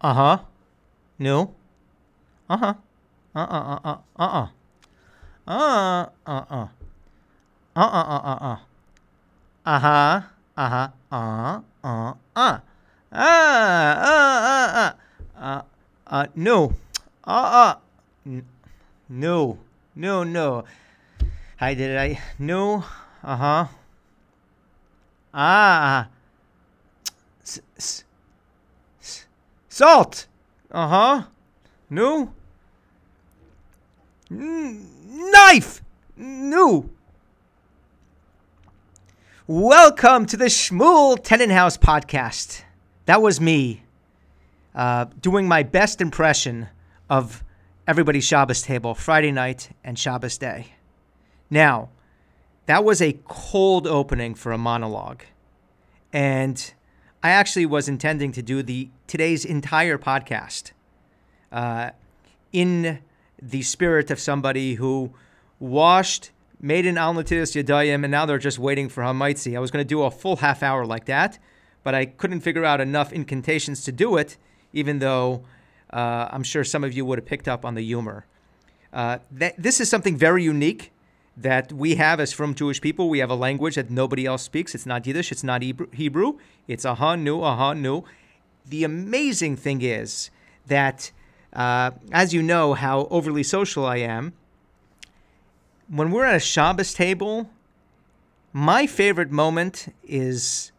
Uh huh. No. Uh huh. Uh uh uh uh uh uh. Uh uh uh. Uh uh uh uh uh. Uh huh. Uh huh. Uh uh uh. Ah uh uh uh. Uh uh no. Uh uh. No. No no. I did. I no. Uh huh. Ah. S- s- salt. Uh huh. No. N- knife. No. Welcome to the Shmuel Tenenhaus podcast. That was me uh, doing my best impression of everybody's Shabbos table Friday night and Shabbos day. Now, that was a cold opening for a monologue. And I actually was intending to do the today's entire podcast uh, in the spirit of somebody who washed, made an al yadayim, and now they're just waiting for hamaitzi. I was going to do a full half hour like that, but I couldn't figure out enough incantations to do it, even though uh, I'm sure some of you would have picked up on the humor. Uh, that, this is something very unique that we have as from Jewish people. We have a language that nobody else speaks. It's not Yiddish. It's not Hebrew. It's aha nu aha nu. The amazing thing is that, uh, as you know, how overly social I am. When we're at a Shabbos table, my favorite moment is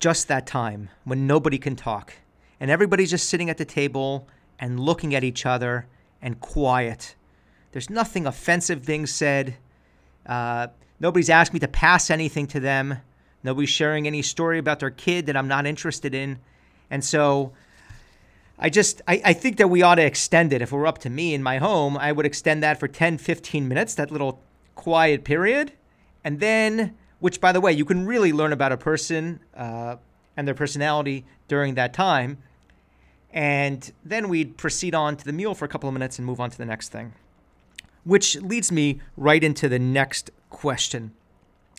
just that time when nobody can talk and everybody's just sitting at the table and looking at each other and quiet. There's nothing offensive being said. Uh, nobody's asked me to pass anything to them. Nobody's sharing any story about their kid that I'm not interested in. And so I just, I, I think that we ought to extend it. If it were up to me in my home, I would extend that for 10, 15 minutes, that little quiet period. And then, which by the way, you can really learn about a person uh, and their personality during that time. And then we'd proceed on to the meal for a couple of minutes and move on to the next thing which leads me right into the next question.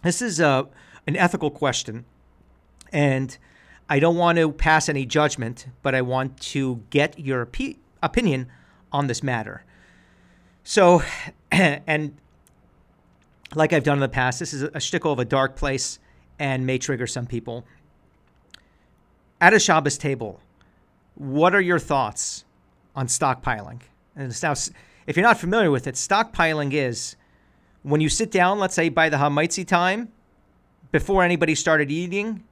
This is a, an ethical question, and I don't want to pass any judgment, but I want to get your opi- opinion on this matter. So, and like I've done in the past, this is a shtickle of a dark place and may trigger some people. At a Shabbos table, what are your thoughts on stockpiling? And now if you're not familiar with it, stockpiling is when you sit down, let's say by the Hamaitzi time, before anybody started eating,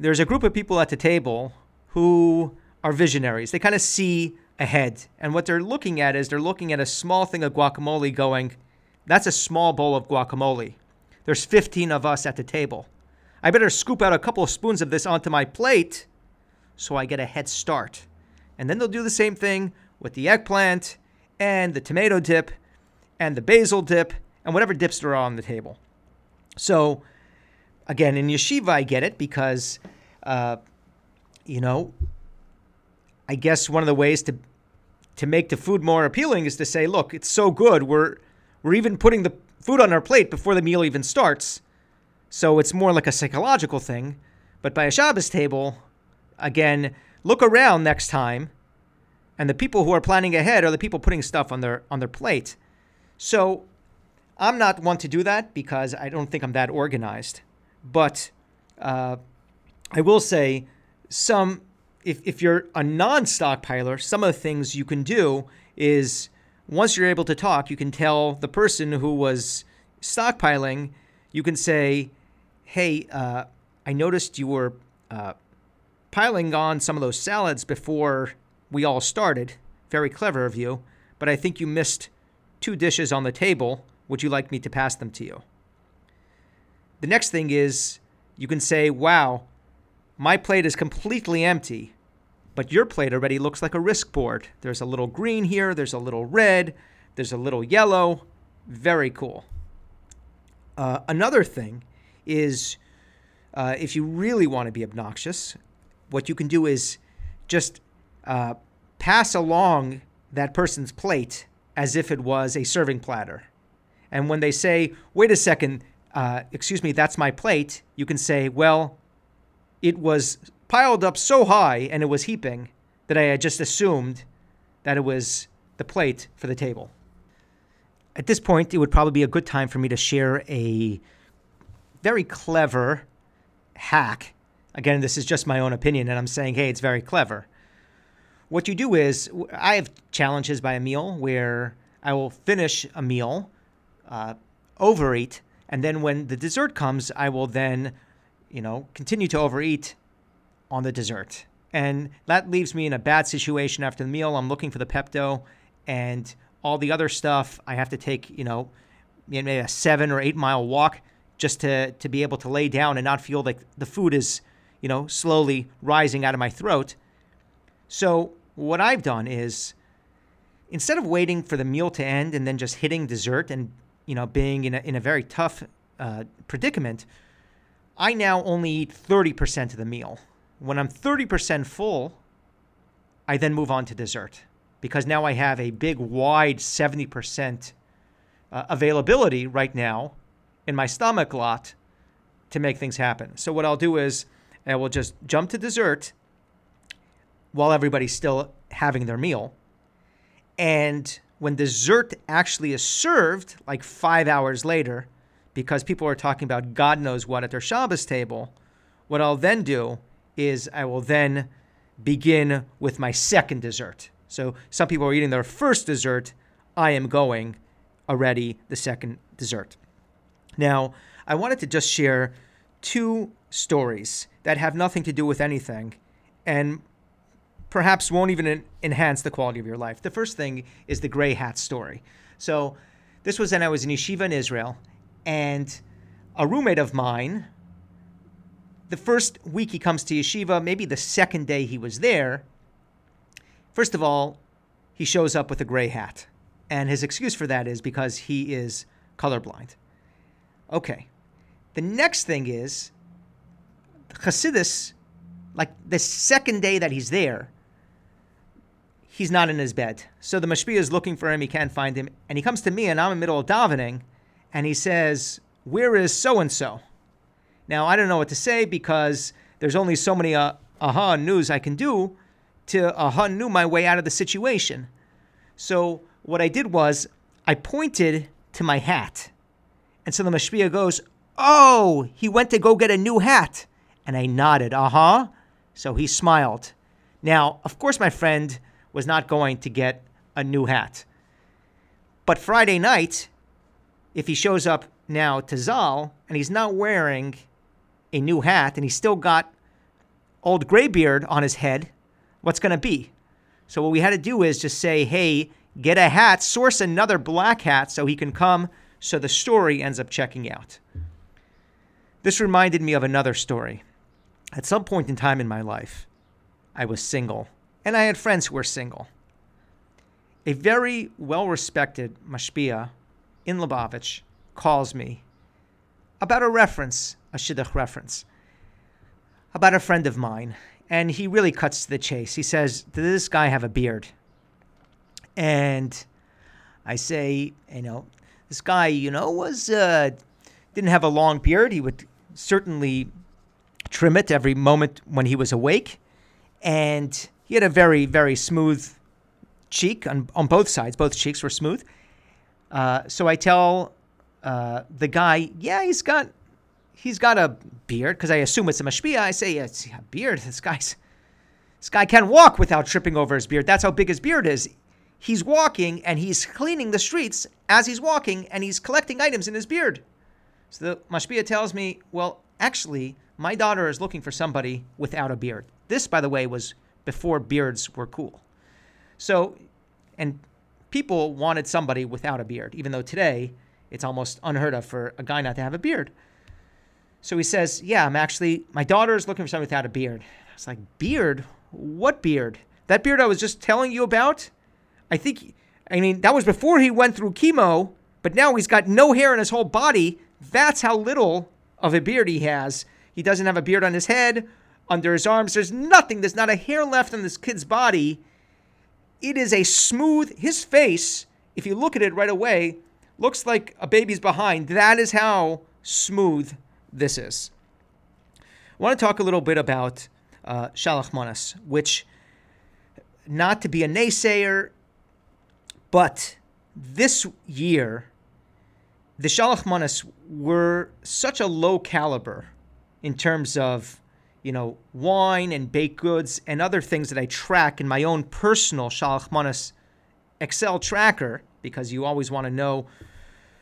there's a group of people at the table who are visionaries. They kind of see ahead. And what they're looking at is they're looking at a small thing of guacamole going, that's a small bowl of guacamole. There's 15 of us at the table. I better scoop out a couple of spoons of this onto my plate so I get a head start. And then they'll do the same thing with the eggplant and the tomato dip and the basil dip and whatever dips there are on the table. So, again, in yeshiva, I get it because, uh, you know, I guess one of the ways to to make the food more appealing is to say, look, it's so good, we're we're even putting the food on our plate before the meal even starts. So it's more like a psychological thing. But by a Shabbos table, again, look around next time and the people who are planning ahead are the people putting stuff on their on their plate. So I'm not one to do that because I don't think I'm that organized. But uh, I will say some if, if you're a non-stockpiler, some of the things you can do is once you're able to talk, you can tell the person who was stockpiling, you can say, "Hey, uh, I noticed you were uh, piling on some of those salads before we all started. Very clever of you, but I think you missed two dishes on the table. Would you like me to pass them to you? The next thing is you can say, Wow, my plate is completely empty, but your plate already looks like a risk board. There's a little green here, there's a little red, there's a little yellow. Very cool. Uh, another thing is uh, if you really want to be obnoxious, what you can do is just uh, pass along that person's plate as if it was a serving platter. And when they say, wait a second, uh, excuse me, that's my plate, you can say, well, it was piled up so high and it was heaping that I had just assumed that it was the plate for the table. At this point, it would probably be a good time for me to share a very clever hack. Again, this is just my own opinion, and I'm saying, hey, it's very clever. What you do is, I have challenges by a meal where I will finish a meal, uh, overeat, and then when the dessert comes, I will then, you know, continue to overeat on the dessert. And that leaves me in a bad situation after the meal. I'm looking for the Pepto and all the other stuff. I have to take, you know, maybe a seven or eight mile walk just to, to be able to lay down and not feel like the food is, you know, slowly rising out of my throat. So what I've done is instead of waiting for the meal to end and then just hitting dessert and, you know, being in a, in a very tough uh, predicament, I now only eat 30% of the meal. When I'm 30% full, I then move on to dessert because now I have a big, wide 70% uh, availability right now in my stomach lot to make things happen. So, what I'll do is I will just jump to dessert while everybody's still having their meal. And when dessert actually is served, like five hours later, because people are talking about God knows what at their Shabbos table, what I'll then do is I will then begin with my second dessert. So some people are eating their first dessert. I am going already the second dessert. Now, I wanted to just share two stories that have nothing to do with anything and perhaps won't even enhance the quality of your life. The first thing is the gray hat story. So, this was when I was in yeshiva in Israel, and a roommate of mine the first week he comes to yeshiva, maybe the second day he was there, first of all, he shows up with a gray hat. And his excuse for that is because he is colorblind. Okay. The next thing is Hasidus, like the second day that he's there, he's not in his bed. So the mashpia is looking for him. He can't find him. And he comes to me, and I'm in the middle of davening, and he says, Where is so and so? Now, I don't know what to say because there's only so many uh, aha news I can do to aha new my way out of the situation. So, what I did was I pointed to my hat. And so the mashpia goes, Oh, he went to go get a new hat. And I nodded, Uh huh. So he smiled. Now, of course, my friend was not going to get a new hat. But Friday night, if he shows up now to Zal and he's not wearing a new hat and he's still got old graybeard on his head, what's going to be? So what we had to do is just say, hey, get a hat, source another black hat so he can come. So the story ends up checking out. This reminded me of another story. At some point in time in my life, I was single, and I had friends who were single. A very well respected mashpia in Lubavitch calls me about a reference a Shidduch reference about a friend of mine, and he really cuts to the chase. He says, Does this guy have a beard? And I say, You know, this guy, you know, was uh, didn't have a long beard. He would certainly trim it every moment when he was awake, and he had a very, very smooth cheek on, on both sides. Both cheeks were smooth. Uh, so I tell uh, the guy, yeah, he's got he's got a beard because I assume it's a mashpia. I say, yeah, it's a beard. This guy's this guy can walk without tripping over his beard. That's how big his beard is. He's walking and he's cleaning the streets as he's walking and he's collecting items in his beard. So the mashpia tells me, well, actually, my daughter is looking for somebody without a beard. This, by the way, was before beards were cool. So, and people wanted somebody without a beard, even though today it's almost unheard of for a guy not to have a beard. So he says, Yeah, I'm actually, my daughter is looking for somebody without a beard. I was like, Beard? What beard? That beard I was just telling you about? I think, I mean, that was before he went through chemo, but now he's got no hair in his whole body. That's how little of a beard he has. He doesn't have a beard on his head, under his arms. There's nothing, there's not a hair left on this kid's body. It is a smooth, his face, if you look at it right away, looks like a baby's behind. That is how smooth this is. I want to talk a little bit about uh, Shalach Manas, which not to be a naysayer, but this year, the Shalach Manas were such a low caliber in terms of, you know, wine and baked goods and other things that I track in my own personal Shalach Manas Excel tracker because you always want to know,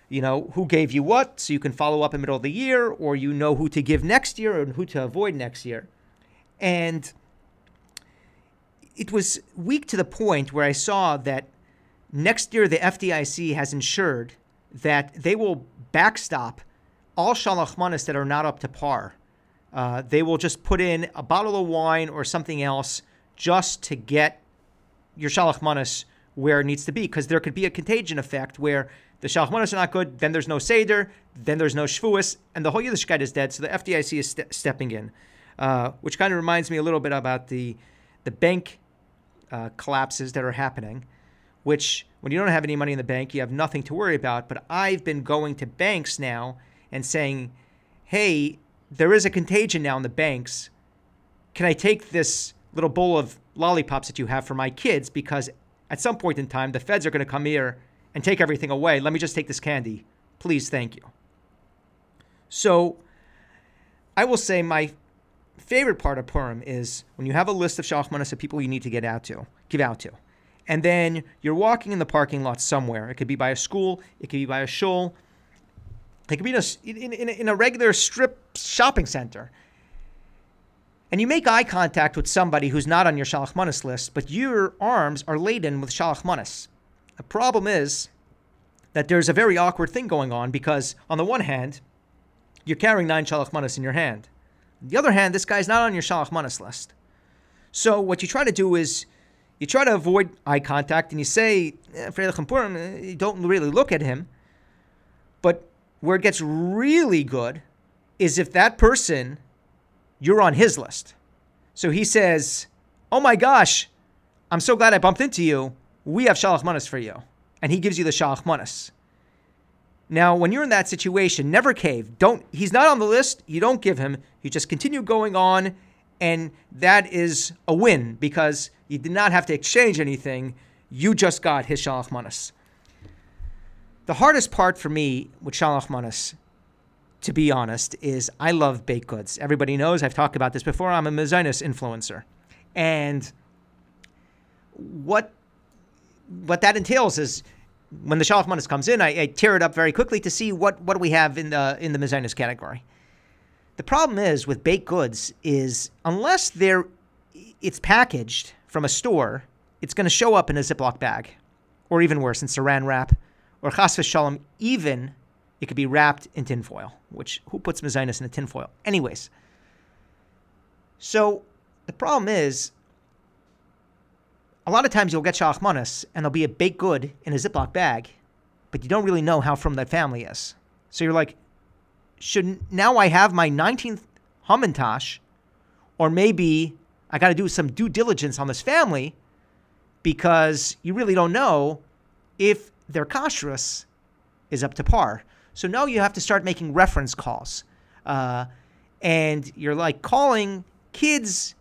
you know, who gave you what so you can follow up in the middle of the year or you know who to give next year and who to avoid next year. And it was weak to the point where I saw that next year the FDIC has ensured that they will backstop all shalach manas that are not up to par. Uh, they will just put in a bottle of wine or something else just to get your shalach manas where it needs to be, because there could be a contagion effect where the shalach manas are not good, then there's no seder, then there's no shvuas, and the whole Yiddishkeit is dead. So the FDIC is ste- stepping in, uh, which kind of reminds me a little bit about the the bank uh, collapses that are happening, which when you don't have any money in the bank, you have nothing to worry about. But I've been going to banks now and saying, hey, there is a contagion now in the banks. Can I take this little bowl of lollipops that you have for my kids? Because at some point in time, the feds are going to come here and take everything away. Let me just take this candy. Please, thank you. So I will say my favorite part of Purim is when you have a list of Shalach of people you need to get out to, give out to. And then you're walking in the parking lot somewhere. It could be by a school, it could be by a shul, it could be in a, in, in, in a regular strip shopping center. And you make eye contact with somebody who's not on your Shalach Manas list, but your arms are laden with Shalach Manas. The problem is that there's a very awkward thing going on because, on the one hand, you're carrying nine Shalach Manas in your hand. On the other hand, this guy's not on your Shalach Manas list. So what you try to do is you try to avoid eye contact and you say, eh, eh, you don't really look at him. But where it gets really good is if that person, you're on his list. So he says, Oh my gosh, I'm so glad I bumped into you. We have Shalach Manas for you. And he gives you the Shalach Manas. Now, when you're in that situation, never cave. Don't he's not on the list, you don't give him. You just continue going on, and that is a win because you did not have to exchange anything. You just got his Shalach Manas. The hardest part for me with Manas, to be honest, is I love baked goods. Everybody knows I've talked about this before. I'm a Mazinus influencer. And what what that entails is when the Manas comes in, I, I, tear it up very quickly to see what, what do we have in the in the Mazinus category. The problem is with baked goods is unless they're it's packaged from a store, it's going to show up in a Ziploc bag, or even worse, in Saran wrap, or chas v'shalom, even it could be wrapped in tinfoil. Which who puts mazinus in a tinfoil? Anyways, so the problem is a lot of times you'll get shalach manas and there'll be a baked good in a Ziploc bag, but you don't really know how frum that family is. So you're like, should now I have my 19th Hamantash, or maybe I got to do some due diligence on this family because you really don't know if their kashrus is up to par. So now you have to start making reference calls. Uh, and you're like calling kids,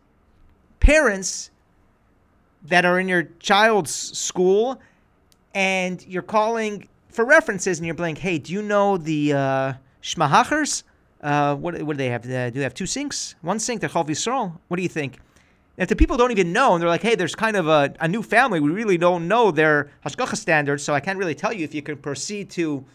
parents that are in your child's school, and you're calling for references, and you're blank. Hey, do you know the uh? Uh, what, what do they have? Uh, do they have two sinks? One sink, the Chalav Yisrael? What do you think? If the people don't even know, and they're like, hey, there's kind of a, a new family, we really don't know their hashgacha standards, so I can't really tell you if you can proceed to,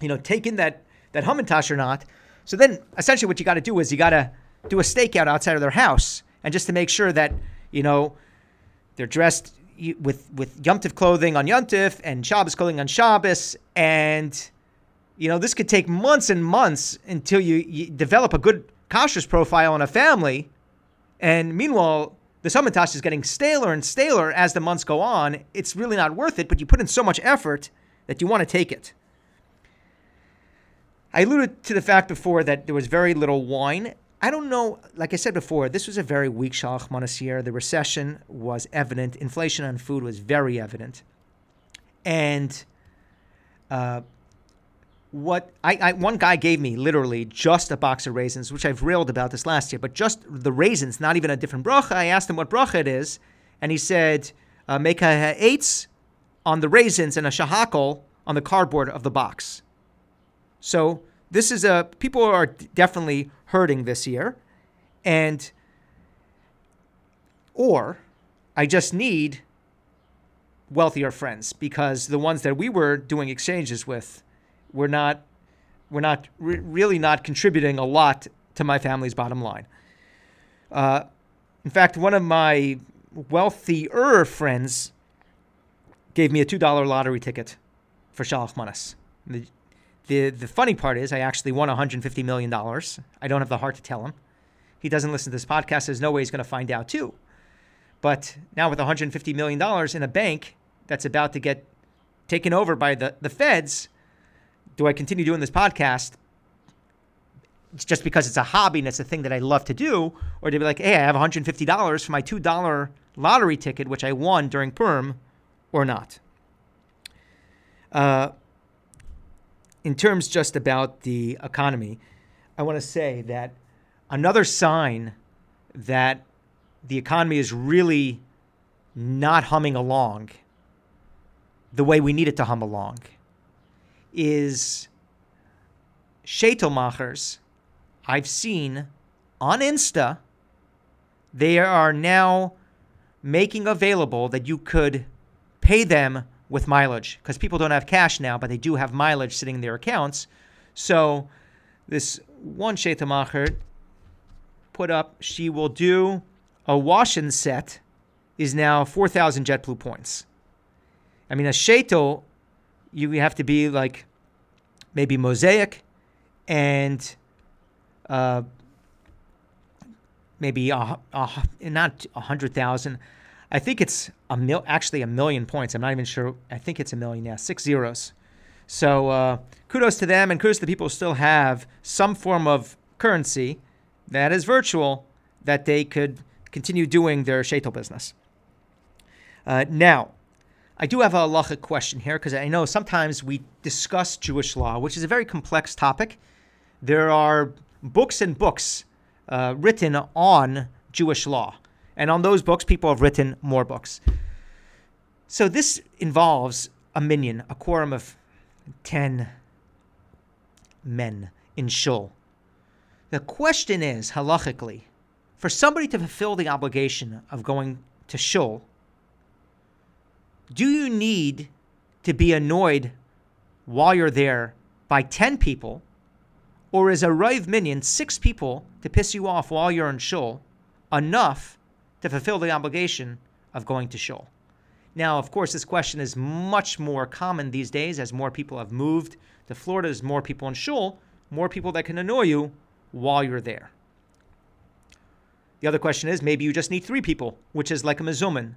you know, take in that, that Hamantash or not. So then, essentially, what you got to do is you got to do a stakeout outside of their house, and just to make sure that, you know, they're dressed with with Yom clothing on Yom and Shabbos clothing on Shabbos, and you know this could take months and months until you, you develop a good cautious profile on a family, and meanwhile the Hamantash is getting staler and staler as the months go on. It's really not worth it, but you put in so much effort that you want to take it. I alluded to the fact before that there was very little wine I don't know. Like I said before, this was a very weak Shalach Manas year. The recession was evident. Inflation on food was very evident. And uh, what I, I, one guy gave me literally just a box of raisins, which I've railed about this last year, but just the raisins, not even a different bracha. I asked him what bracha it is, and he said, uh, make a eights on the raisins and a shahakol on the cardboard of the box. So this is a people are definitely hurting this year, and or I just need wealthier friends because the ones that we were doing exchanges with were not were not re- really not contributing a lot to my family's bottom line. Uh, in fact, one of my wealthier friends gave me a two dollar lottery ticket for Shalach Manas. The, the the funny part is I actually won 150 million dollars. I don't have the heart to tell him. He doesn't listen to this podcast. There's no way he's going to find out too. But now with 150 million dollars in a bank that's about to get taken over by the, the feds, do I continue doing this podcast it's just because it's a hobby and it's a thing that I love to do, or to be like, hey, I have $150 for my $2 lottery ticket, which I won during Purim, or not. Uh, in terms just about the economy, I want to say that another sign that the economy is really not humming along the way we need it to hum along is Shaitel I've seen on Insta, they are now making available that you could pay them with mileage because people don't have cash now, but they do have mileage sitting in their accounts. So this one Shaitelmacher put up, she will do a wash-in set is now 4,000 JetBlue points. I mean, a Shaito, you have to be like maybe Mosaic and uh, maybe a, a, not a hundred thousand. I think it's a mil, actually a million points. I'm not even sure. I think it's a million. Yeah, six zeros. So uh, kudos to them, and kudos to the people who still have some form of currency that is virtual that they could continue doing their shaitel business. Uh, now, I do have a halachic question here because I know sometimes we discuss Jewish law, which is a very complex topic. There are books and books uh, written on Jewish law. And on those books, people have written more books. So this involves a minyan, a quorum of 10 men in shul. The question is, halachically, for somebody to fulfill the obligation of going to shul, do you need to be annoyed while you're there by 10 people or is a Rov minyan, six people, to piss you off while you're in shul, enough to fulfill the obligation of going to shul? Now, of course, this question is much more common these days as more people have moved to Florida, there's more people in shul, more people that can annoy you while you're there. The other question is maybe you just need three people, which is like a mezumin.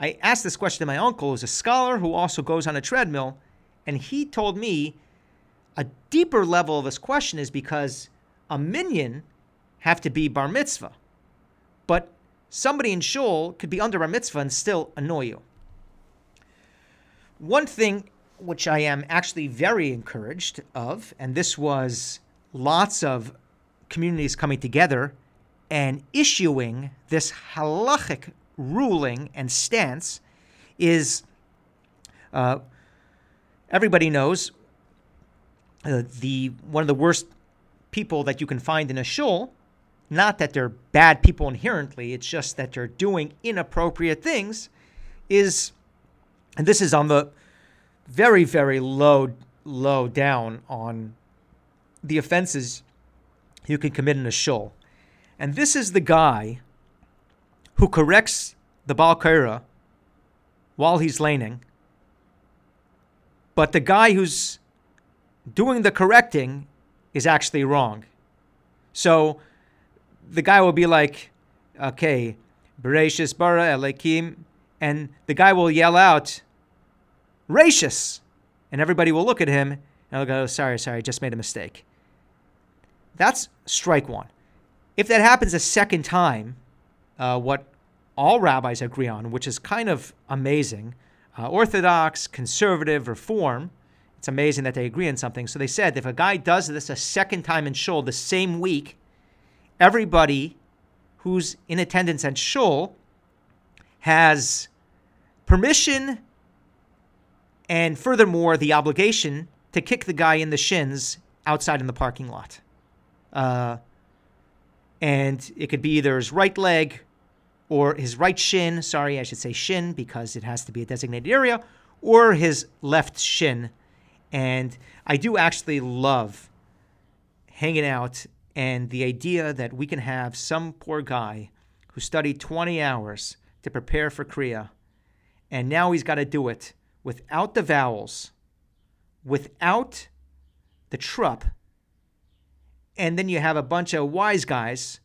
I asked this question to my uncle, who's a scholar who also goes on a treadmill, and he told me a deeper level of this question is because a minyan have to be bar mitzvah, but somebody in shul could be under bar mitzvah and still annoy you. One thing which I am actually very encouraged of, and this was lots of communities coming together and issuing this halachic ruling and stance, is uh, everybody knows uh, the one of the worst people that you can find in a shul. Not that they're bad people inherently, it's just that they're doing inappropriate things. Is and this is on the very very low low down on the offenses you can commit in a shul. And this is the guy who corrects the Baal Koreh while he's leining. But the guy who's doing the correcting is actually wrong. So the guy will be like, okay, Bereshis bara Elikim, and the guy will yell out, Rachis! And everybody will look at him and they'll go, oh, sorry, sorry, just made a mistake. That's strike one. If that happens a second time, uh, what all rabbis agree on, which is kind of amazing, uh, Orthodox, conservative, reform, it's amazing that they agree on something. So they said if a guy does this a second time in shul the same week, everybody who's in attendance at shul has permission and furthermore the obligation to kick the guy in the shins outside in the parking lot. Uh, and it could be either his right leg or his right shin. Sorry, I should say shin because it has to be a designated area, or his left shin. And I do actually love hanging out and the idea that we can have some poor guy who studied 20 hours to prepare for Kriya, and now he's got to do it without the vowels, without the trup, and then you have a bunch of wise guys,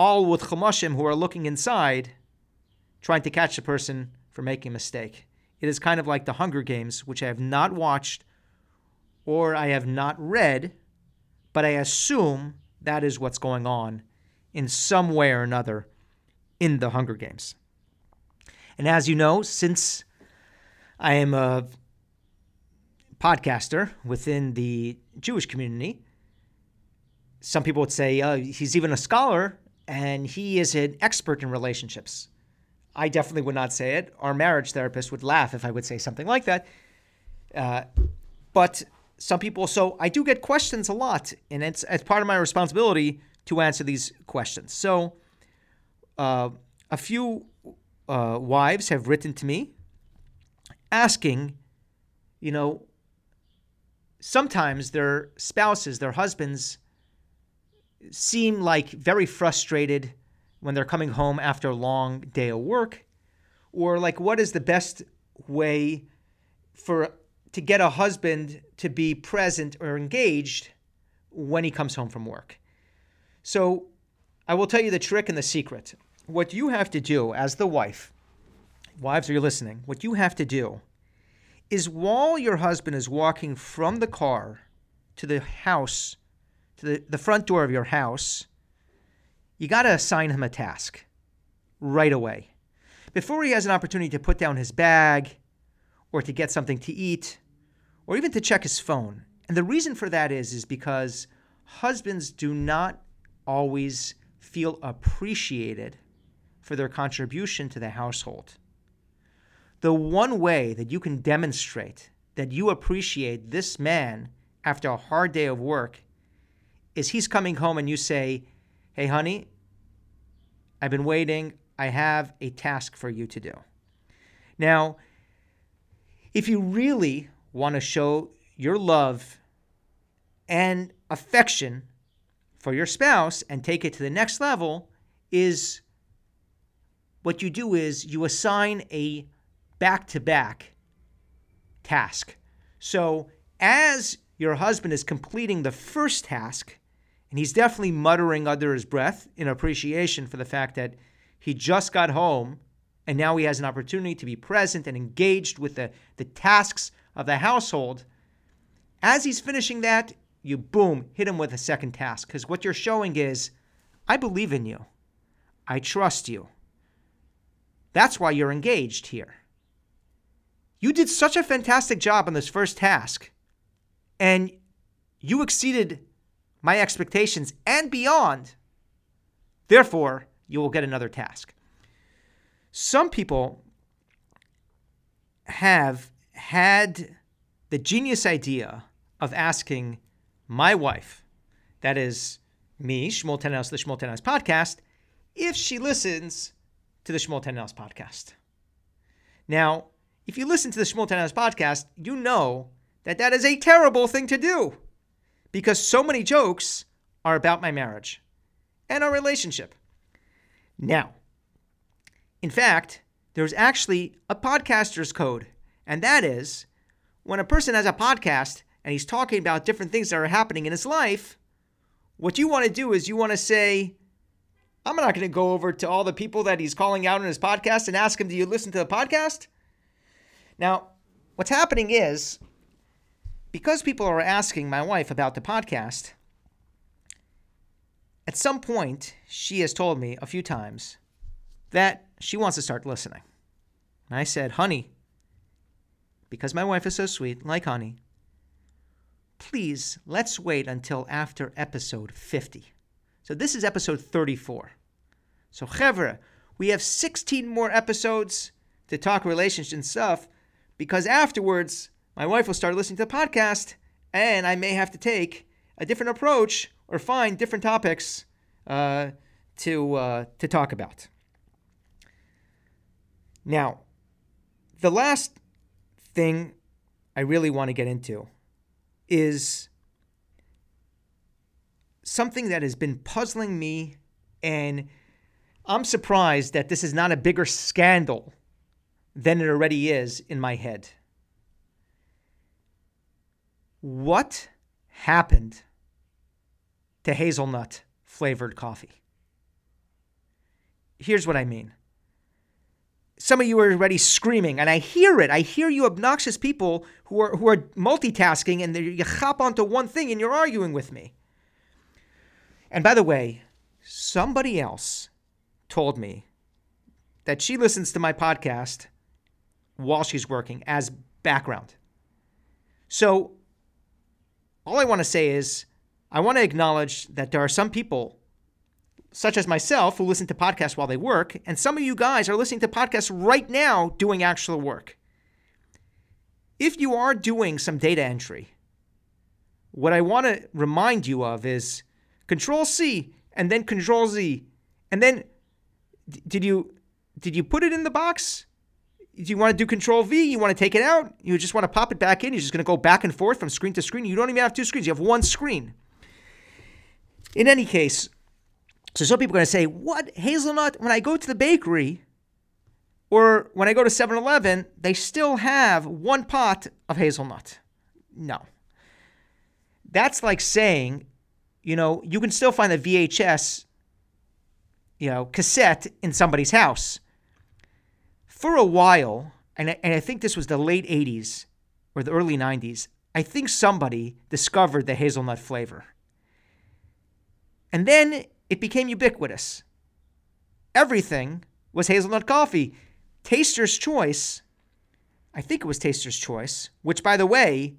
all with chumashim who are looking inside, trying to catch the person for making a mistake. It is kind of like the Hunger Games, which I have not watched or I have not read, but I assume that is what's going on in some way or another in the Hunger Games. And as you know, since I am a podcaster within the Jewish community, some people would say uh, he's even a scholar and he is an expert in relationships. I definitely would not say it. Our marriage therapist would laugh if I would say something like that. Uh, but some people, so I do get questions a lot, and it's, it's part of my responsibility to answer these questions. So, uh, a few uh, wives have written to me asking, you know, sometimes their spouses, their husbands, seem like very frustrated when they're coming home after a long day of work, or like what is the best way for to get a husband to be present or engaged when he comes home from work. So, I will tell you the trick and the secret. What you have to do as the wife, wives, are you listening? What you have to do is while your husband is walking from the car to the house, to the, the front door of your house, you got to assign him a task right away. Before he has an opportunity to put down his bag or to get something to eat or even to check his phone. And the reason for that is is because husbands do not always feel appreciated for their contribution to the household. The one way that you can demonstrate that you appreciate this man after a hard day of work is he's coming home and you say, Hey, honey, I've been waiting. I have a task for you to do. Now, if you really want to show your love and affection for your spouse and take it to the next level, is what you do is you assign a back to back task. So, as your husband is completing the first task, and he's definitely muttering under his breath in appreciation for the fact that he just got home and now he has an opportunity to be present and engaged with the, the tasks of the household. As he's finishing that, you boom, hit him with a second task. Because what you're showing is, I believe in you. I trust you. That's why you're engaged here. You did such a fantastic job on this first task, and you exceeded my expectations and beyond. Therefore, you will get another task. Some people have had the genius idea of asking my wife, that is me, Shmuel Tenenhaus, the Shmuel Tenenhaus podcast, if she listens to the Shmuel Tenenhaus podcast. Now, if you listen to the Shmuel Tenenhaus podcast, you know that that is a terrible thing to do because so many jokes are about my marriage and our relationship. Now, in fact, there's actually a podcaster's code, and that is when a person has a podcast and he's talking about different things that are happening in his life, what you want to do is you want to say, I'm not going to go over to all the people that he's calling out in his podcast and ask him, Do you listen to the podcast? Now, what's happening is because people are asking my wife about the podcast, at some point, she has told me a few times that she wants to start listening. And I said, Honey, because my wife is so sweet, like honey, please let's wait until after episode 50. So this is episode 34. So, Chevra, we have 16 more episodes to talk relationships and stuff because afterwards, my wife will start listening to the podcast and I may have to take a different approach or find different topics uh, to, uh, to talk about. Now, the last thing I really want to get into is something that has been puzzling me, and I'm surprised that this is not a bigger scandal than it already is in my head. What happened to hazelnut flavored coffee? Here's what I mean some of you are already screaming, and I hear it. I hear you obnoxious people who are who are multitasking and you hop onto one thing and you're arguing with me. And by the way, somebody else told me that she listens to my podcast while she's working as background. So all I want to say is I want to acknowledge that there are some people such as myself, who listen to podcasts while they work, and some of you guys are listening to podcasts right now doing actual work. If you are doing some data entry, what I want to remind you of is Control C and then Control Z, and then did you did you put it in the box? You want to do Control V? You want to take it out? You just want to pop it back in? You're just going to go back and forth from screen to screen. You don't even have two screens. You have one screen. In any case, so some people are going to say, what? Hazelnut? When I go to the bakery or when I go to 7 Eleven, they still have one pot of hazelnut. No. That's like saying, you know, you can still find a VHS, you know, cassette in somebody's house. For a while, and I, and I think this was the late 80s or the early 90s, I think somebody discovered the hazelnut flavor. And then it became ubiquitous. Everything was hazelnut coffee. Taster's Choice, I think it was Taster's Choice, which, by the way,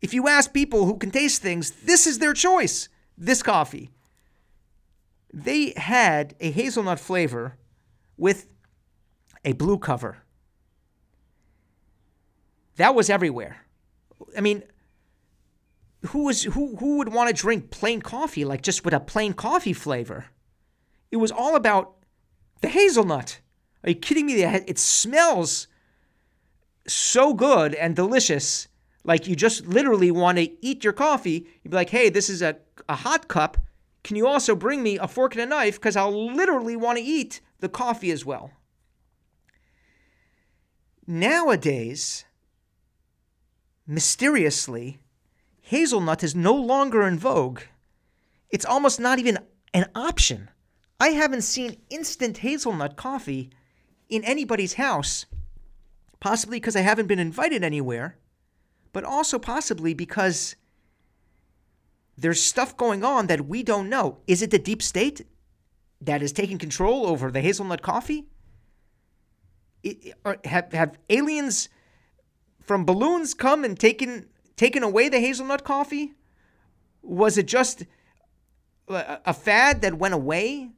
if you ask people who can taste things, this is their choice this coffee. They had a hazelnut flavor with a blue cover. That was everywhere. I mean, who was who who would want to drink plain coffee like just with a plain coffee flavor? It was all about the hazelnut. Are you kidding me? It smells so good and delicious. Like you just literally want to eat your coffee. You'd be like, hey, this is a, a hot cup. Can you also bring me a fork and a knife? Because I'll literally want to eat the coffee as well. Nowadays, mysteriously, hazelnut is no longer in vogue. It's almost not even an option. I haven't seen instant hazelnut coffee in anybody's house, possibly because I haven't been invited anywhere, but also possibly because there's stuff going on that we don't know. Is it the deep state that is taking control over the hazelnut coffee? Have, have aliens from balloons come and taken taken away the hazelnut coffee? Was it just a fad that went away?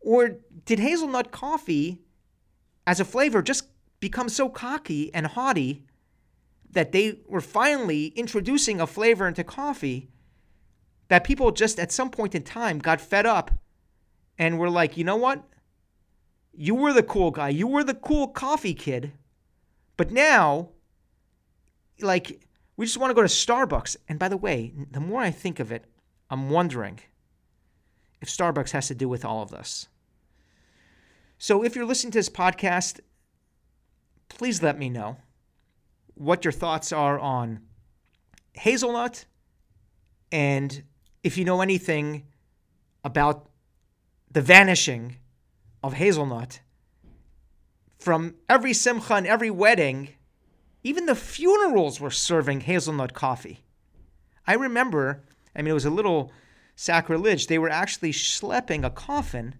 Or did hazelnut coffee as a flavor just become so cocky and haughty that they were finally introducing a flavor into coffee that people just at some point in time got fed up and were like, you know what? You were the cool guy. You were the cool coffee kid. But now, like, we just want to go to Starbucks. And by the way, the more I think of it, I'm wondering if Starbucks has to do with all of this. So if you're listening to this podcast, please let me know what your thoughts are on hazelnut and if you know anything about the vanishing of hazelnut from every simcha and every wedding even the funerals were serving hazelnut coffee. I remember, I mean, it was a little sacrilege. They were actually schlepping a coffin,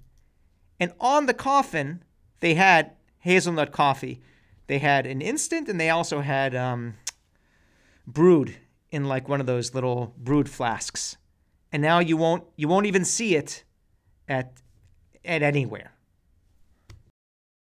and on the coffin, they had hazelnut coffee. They had an instant, and they also had um, brewed in like one of those little brewed flasks. And now you won't you won't even see it at at anywhere.